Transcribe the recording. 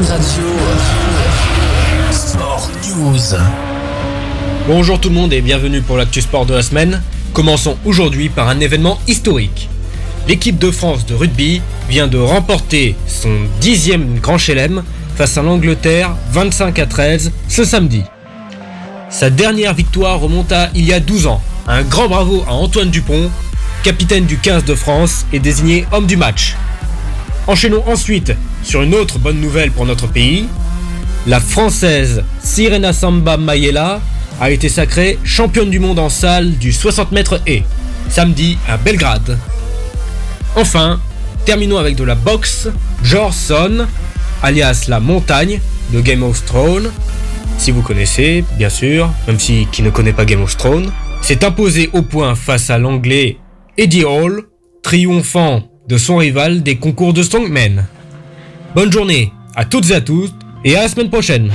Radio. Sport. Bonjour tout le monde et bienvenue pour l'actu sport de la semaine. Commençons aujourd'hui par un événement historique. L'équipe de France de rugby vient de remporter son dixième Grand Chelem face à l'Angleterre 25 à 13 ce samedi. Sa dernière victoire remonta il y a 12 ans. Un grand bravo à Antoine Dupont, capitaine du 15 de France et désigné homme du match. Enchaînons ensuite sur une autre bonne nouvelle pour notre pays. La française Sirena Samba Mayela a été sacrée championne du monde en salle du 60 mètres et samedi à Belgrade. Enfin, terminons avec de la boxe. Jorson, alias la montagne de Game of Thrones, si vous connaissez, bien sûr, même si qui ne connaît pas Game of Thrones, s'est imposé au point face à l'anglais Eddie Hall, triomphant de son rival des concours de Strongman. Bonne journée à toutes et à tous et à la semaine prochaine.